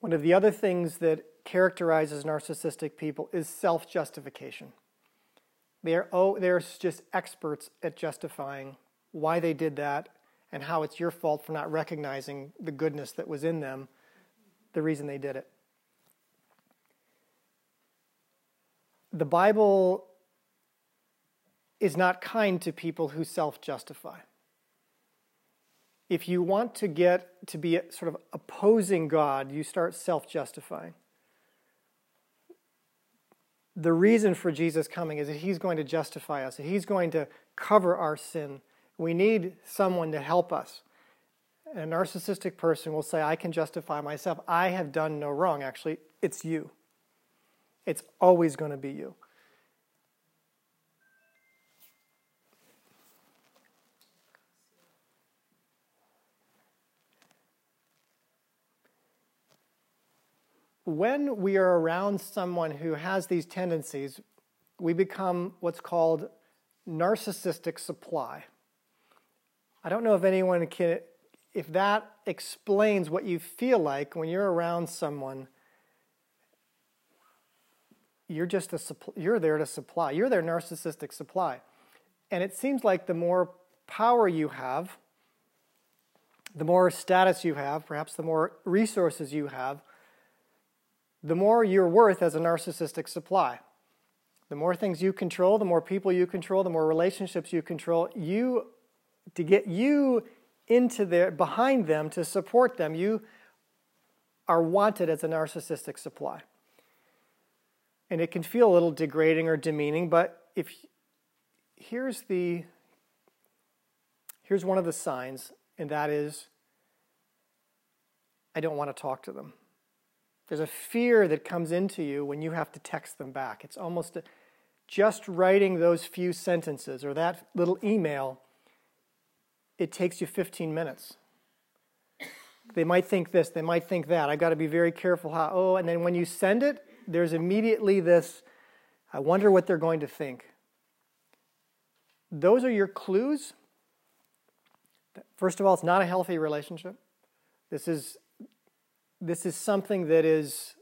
One of the other things that characterizes narcissistic people is self justification. They're, oh, they're just experts at justifying why they did that and how it's your fault for not recognizing the goodness that was in them, the reason they did it. The Bible is not kind to people who self justify. If you want to get to be sort of opposing God, you start self justifying. The reason for Jesus coming is that he's going to justify us, he's going to cover our sin. We need someone to help us. a narcissistic person will say, I can justify myself. I have done no wrong. Actually, it's you. It's always going to be you. When we are around someone who has these tendencies, we become what's called narcissistic supply. I don't know if anyone can, if that explains what you feel like when you're around someone. You're just a you're there to supply. You're their narcissistic supply. And it seems like the more power you have, the more status you have, perhaps the more resources you have, the more you're worth as a narcissistic supply. The more things you control, the more people you control, the more relationships you control, you to get you into their behind them to support them, you are wanted as a narcissistic supply. And it can feel a little degrading or demeaning, but if here's the here's one of the signs, and that is I don't want to talk to them. There's a fear that comes into you when you have to text them back. It's almost a, just writing those few sentences or that little email, it takes you 15 minutes. They might think this, they might think that. I've got to be very careful how, oh, and then when you send it, there's immediately this, I wonder what they're going to think. Those are your clues. First of all, it's not a healthy relationship. This is this is something that is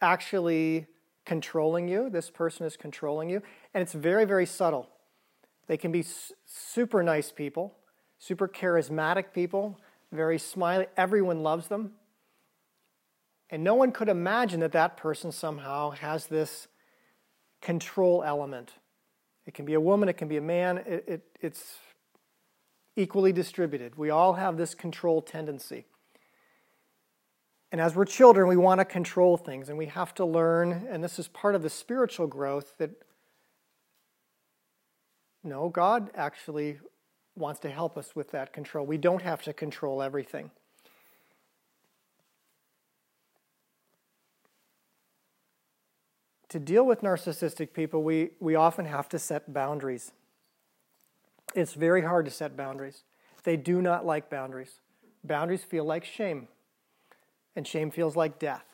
actually controlling you. This person is controlling you. And it's very, very subtle. They can be super nice people, super charismatic people, very smiley. Everyone loves them. And no one could imagine that that person somehow has this control element. It can be a woman, it can be a man, it, it, it's equally distributed. We all have this control tendency. And as we're children, we want to control things and we have to learn, and this is part of the spiritual growth that no, God actually wants to help us with that control. We don't have to control everything. To deal with narcissistic people, we, we often have to set boundaries. It's very hard to set boundaries. They do not like boundaries. Boundaries feel like shame and shame feels like death.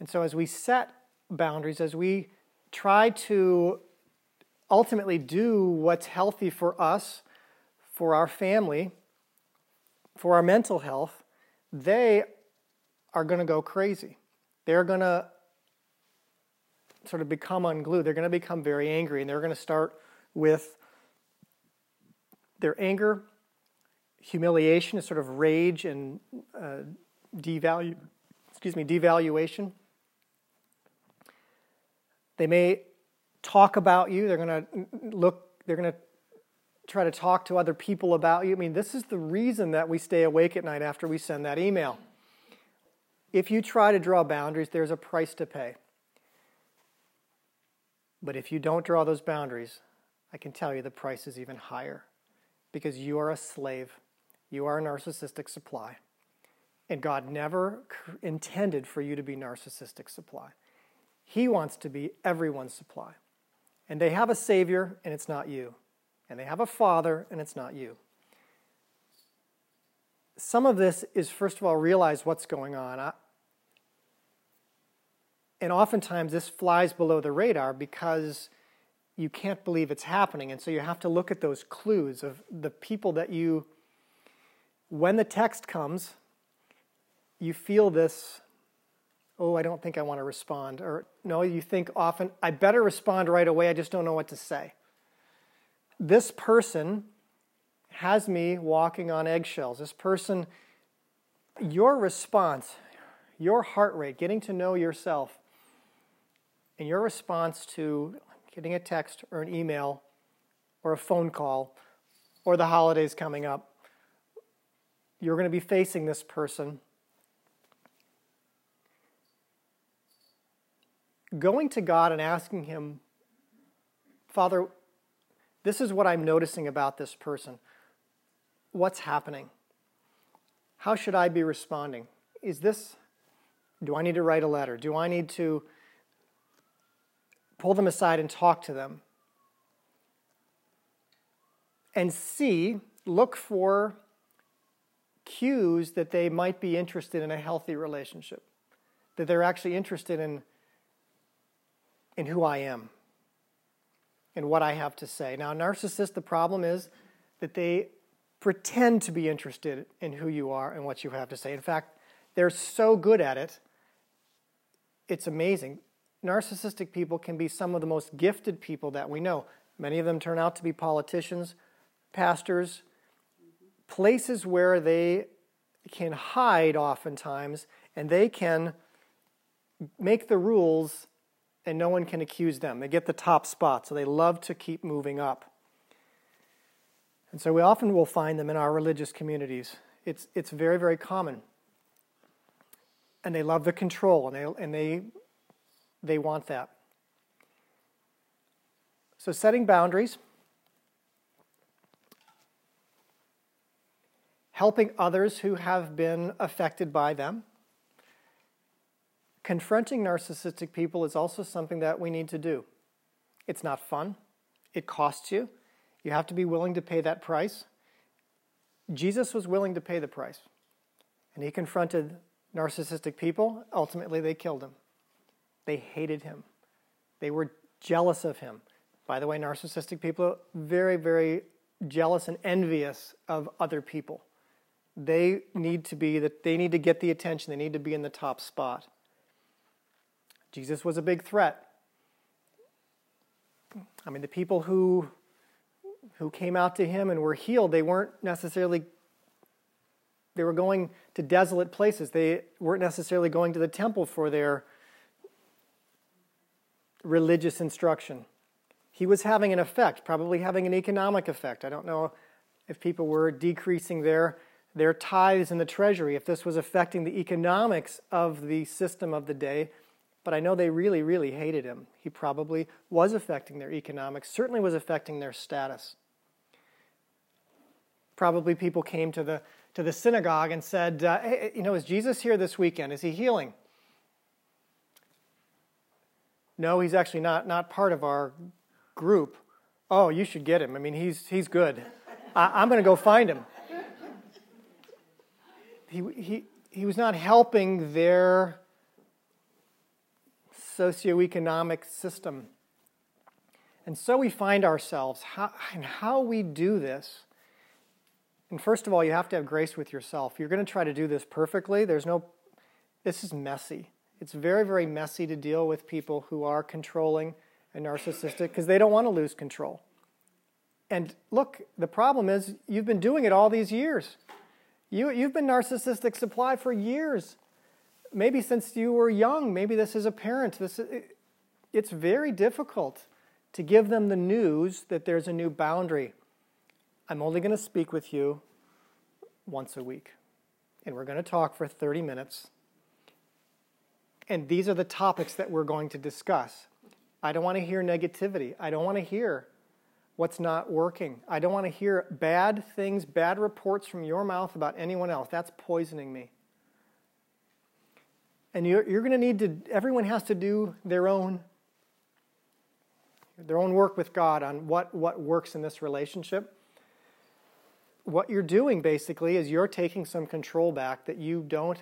And so, as we set boundaries, as we try to ultimately do what's healthy for us, for our family, for our mental health, they are going to go crazy. They're going to sort of become unglued. They're going to become very angry, and they're going to start with their anger, humiliation, a sort of rage and uh, devalue, excuse me, devaluation. They may talk about you. They're going to look, they're going to try to talk to other people about you. I mean, this is the reason that we stay awake at night after we send that email. If you try to draw boundaries, there's a price to pay. But if you don't draw those boundaries, I can tell you the price is even higher because you are a slave. You are a narcissistic supply. And God never intended for you to be narcissistic supply. He wants to be everyone's supply. And they have a Savior, and it's not you. And they have a Father, and it's not you. Some of this is, first of all, realize what's going on. I, and oftentimes this flies below the radar because you can't believe it's happening. And so you have to look at those clues of the people that you, when the text comes, you feel this oh, I don't think I want to respond. Or no, you think often, I better respond right away, I just don't know what to say. This person has me walking on eggshells. This person, your response, your heart rate, getting to know yourself, and your response to getting a text or an email or a phone call or the holidays coming up, you're going to be facing this person. Going to God and asking Him, Father, this is what I'm noticing about this person. What's happening? How should I be responding? Is this, do I need to write a letter? Do I need to pull them aside and talk to them? And see, look for cues that they might be interested in a healthy relationship, that they're actually interested in, in who I am and what I have to say. Now, narcissists, the problem is that they pretend to be interested in who you are and what you have to say. In fact, they're so good at it, it's amazing. Narcissistic people can be some of the most gifted people that we know. Many of them turn out to be politicians, pastors, places where they can hide oftentimes and they can make the rules and no one can accuse them. They get the top spot, so they love to keep moving up. And so we often will find them in our religious communities. It's, it's very, very common. And they love the control and they, and they, they want that. So setting boundaries helping others who have been affected by them. Confronting narcissistic people is also something that we need to do. It's not fun, it costs you. You have to be willing to pay that price. Jesus was willing to pay the price, and he confronted narcissistic people. Ultimately, they killed him. They hated him, they were jealous of him. By the way, narcissistic people are very, very jealous and envious of other people they need to be that they need to get the attention they need to be in the top spot jesus was a big threat. I mean the people who who came out to him and were healed they weren't necessarily they were going to desolate places. They weren't necessarily going to the temple for their religious instruction. He was having an effect probably having an economic effect. I don't know if people were decreasing their their tithes in the treasury, if this was affecting the economics of the system of the day. But I know they really, really hated him. He probably was affecting their economics, certainly was affecting their status. Probably people came to the, to the synagogue and said, uh, hey, You know, is Jesus here this weekend? Is he healing? No, he's actually not, not part of our group. Oh, you should get him. I mean, he's, he's good. I, I'm going to go find him he, he, he was not helping their socioeconomic system. And so we find ourselves, how, and how we do this. And first of all, you have to have grace with yourself. You're going to try to do this perfectly. There's no, this is messy. It's very, very messy to deal with people who are controlling and narcissistic because they don't want to lose control. And look, the problem is you've been doing it all these years. You, you've been narcissistic supply for years. Maybe since you were young. Maybe this is a parent. This is, it's very difficult to give them the news that there's a new boundary. I'm only going to speak with you once a week. And we're going to talk for 30 minutes. And these are the topics that we're going to discuss. I don't want to hear negativity. I don't want to hear what's not working. I don't want to hear bad things, bad reports from your mouth about anyone else. That's poisoning me. And you're, you're going to need to, everyone has to do their own their own work with God on what, what works in this relationship. What you're doing basically is you're taking some control back that you don't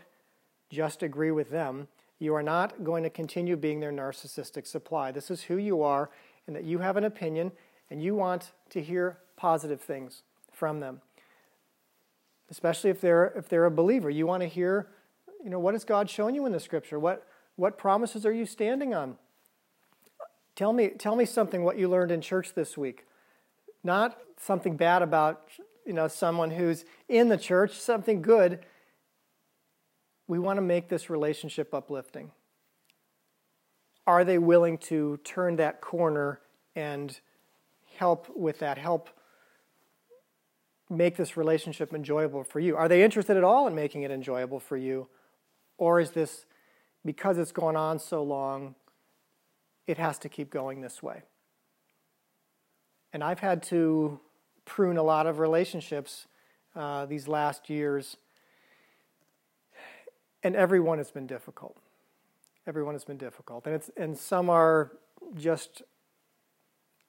just agree with them. You are not going to continue being their narcissistic supply. This is who you are, and that you have an opinion and you want to hear positive things from them. Especially if they're if they're a believer, you want to hear, you know, what has God shown you in the scripture? What What promises are you standing on? Tell me, tell me something what you learned in church this week. Not something bad about you know someone who's in the church, something good. We want to make this relationship uplifting. Are they willing to turn that corner and help with that? Help make this relationship enjoyable for you? Are they interested at all in making it enjoyable for you? Or is this because it's gone on so long, it has to keep going this way? And I've had to prune a lot of relationships uh, these last years, and everyone has been difficult. Everyone has been difficult, and it's and some are just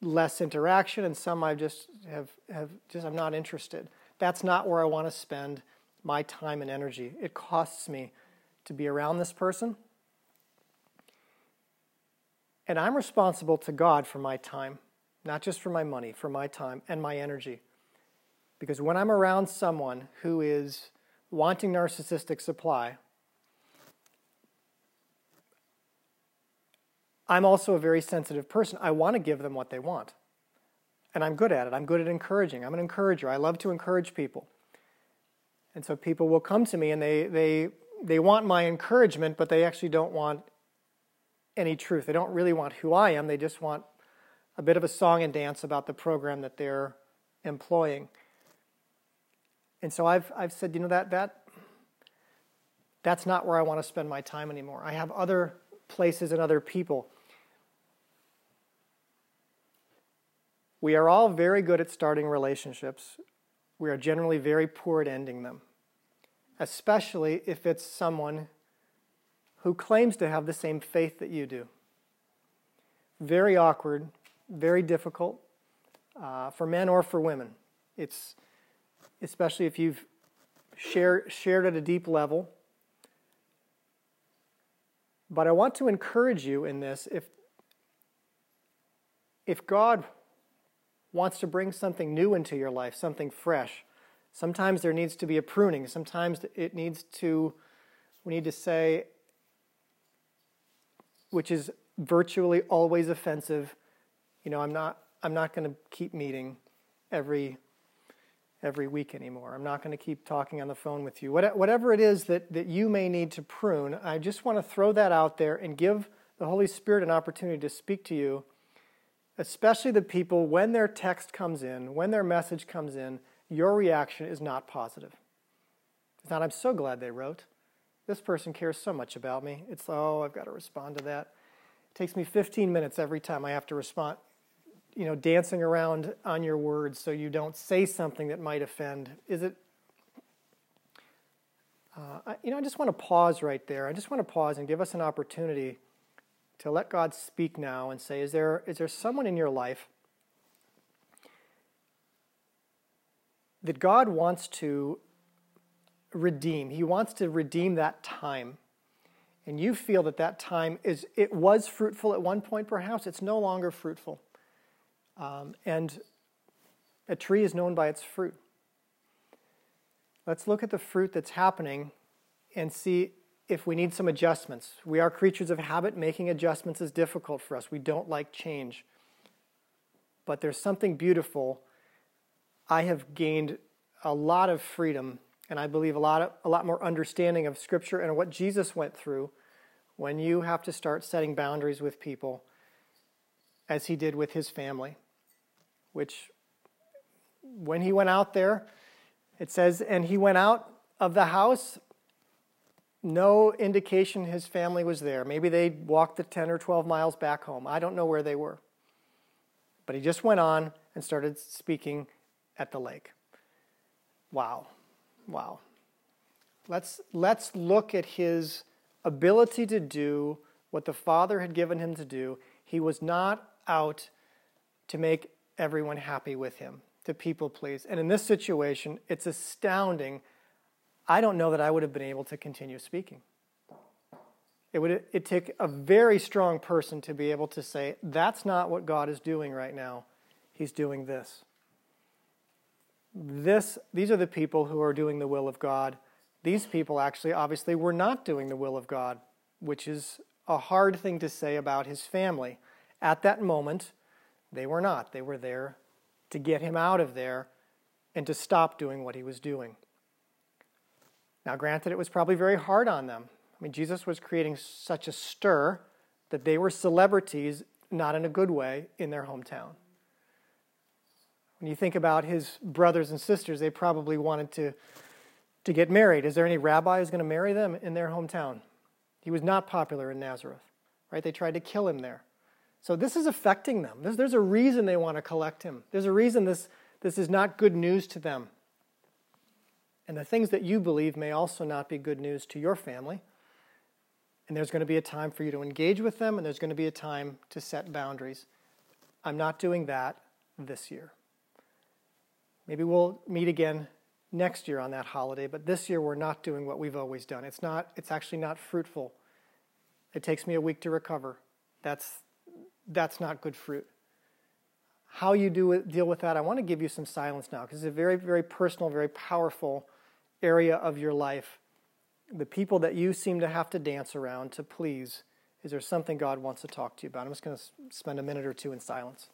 less interaction, and some I just have have just I'm not interested. That's not where I want to spend my time and energy. It costs me to be around this person. And I'm responsible to God for my time, not just for my money, for my time and my energy. Because when I'm around someone who is wanting narcissistic supply, I'm also a very sensitive person. I want to give them what they want. And I'm good at it. I'm good at encouraging. I'm an encourager. I love to encourage people. And so people will come to me and they, they, they want my encouragement, but they actually don't want any truth. They don't really want who I am. They just want a bit of a song and dance about the program that they're employing. And so I've, I've said, you know, that, that, that's not where I want to spend my time anymore. I have other places and other people. We are all very good at starting relationships. We are generally very poor at ending them, especially if it's someone who claims to have the same faith that you do. Very awkward, very difficult uh, for men or for women. It's especially if you've shared, shared at a deep level. But I want to encourage you in this if, if God wants to bring something new into your life, something fresh, sometimes there needs to be a pruning. Sometimes it needs to, we need to say, which is virtually always offensive, you know, I'm not, I'm not going to keep meeting every every week anymore. I'm not going to keep talking on the phone with you. Whatever it is that, that you may need to prune, I just want to throw that out there and give the Holy Spirit an opportunity to speak to you, especially the people when their text comes in, when their message comes in, your reaction is not positive. It's not, I'm so glad they wrote. This person cares so much about me. It's, oh, I've got to respond to that. It takes me 15 minutes every time I have to respond you know, dancing around on your words so you don't say something that might offend? Is it, uh, you know, I just want to pause right there. I just want to pause and give us an opportunity to let God speak now and say, is there, is there someone in your life that God wants to redeem? He wants to redeem that time. And you feel that that time is, it was fruitful at one point, perhaps. It's no longer fruitful. Um, and a tree is known by its fruit. Let's look at the fruit that's happening and see if we need some adjustments. We are creatures of habit. Making adjustments is difficult for us. We don't like change. But there's something beautiful. I have gained a lot of freedom and I believe a lot, of, a lot more understanding of Scripture and what Jesus went through when you have to start setting boundaries with people as he did with his family which when he went out there, it says, and he went out of the house. No indication his family was there. Maybe they walked the 10 or 12 miles back home. I don't know where they were. But he just went on and started speaking at the lake. Wow. Wow. Let's, let's look at his ability to do what the Father had given him to do. He was not out to make everyone happy with him, to people please. And in this situation, it's astounding. I don't know that I would have been able to continue speaking. It would it take a very strong person to be able to say, that's not what God is doing right now. He's doing this. This these are the people who are doing the will of God. These people actually obviously were not doing the will of God, which is a hard thing to say about his family. At that moment, they were not. They were there to get him out of there and to stop doing what he was doing. Now, granted, it was probably very hard on them. I mean, Jesus was creating such a stir that they were celebrities, not in a good way, in their hometown. When you think about his brothers and sisters, they probably wanted to, to get married. Is there any rabbi who's going to marry them in their hometown? He was not popular in Nazareth, right? They tried to kill him there. So this is affecting them. There's, there's a reason they want to collect him. There's a reason this, this is not good news to them. And the things that you believe may also not be good news to your family. And there's going to be a time for you to engage with them, and there's going to be a time to set boundaries. I'm not doing that this year. Maybe we'll meet again next year on that holiday, but this year we're not doing what we've always done. It's not it's actually not fruitful. It takes me a week to recover. That's that's not good fruit. How you do deal with that, I want to give you some silence now because it's a very very personal, very powerful area of your life. The people that you seem to have to dance around to please, is there something God wants to talk to you about? I'm just going to spend a minute or two in silence.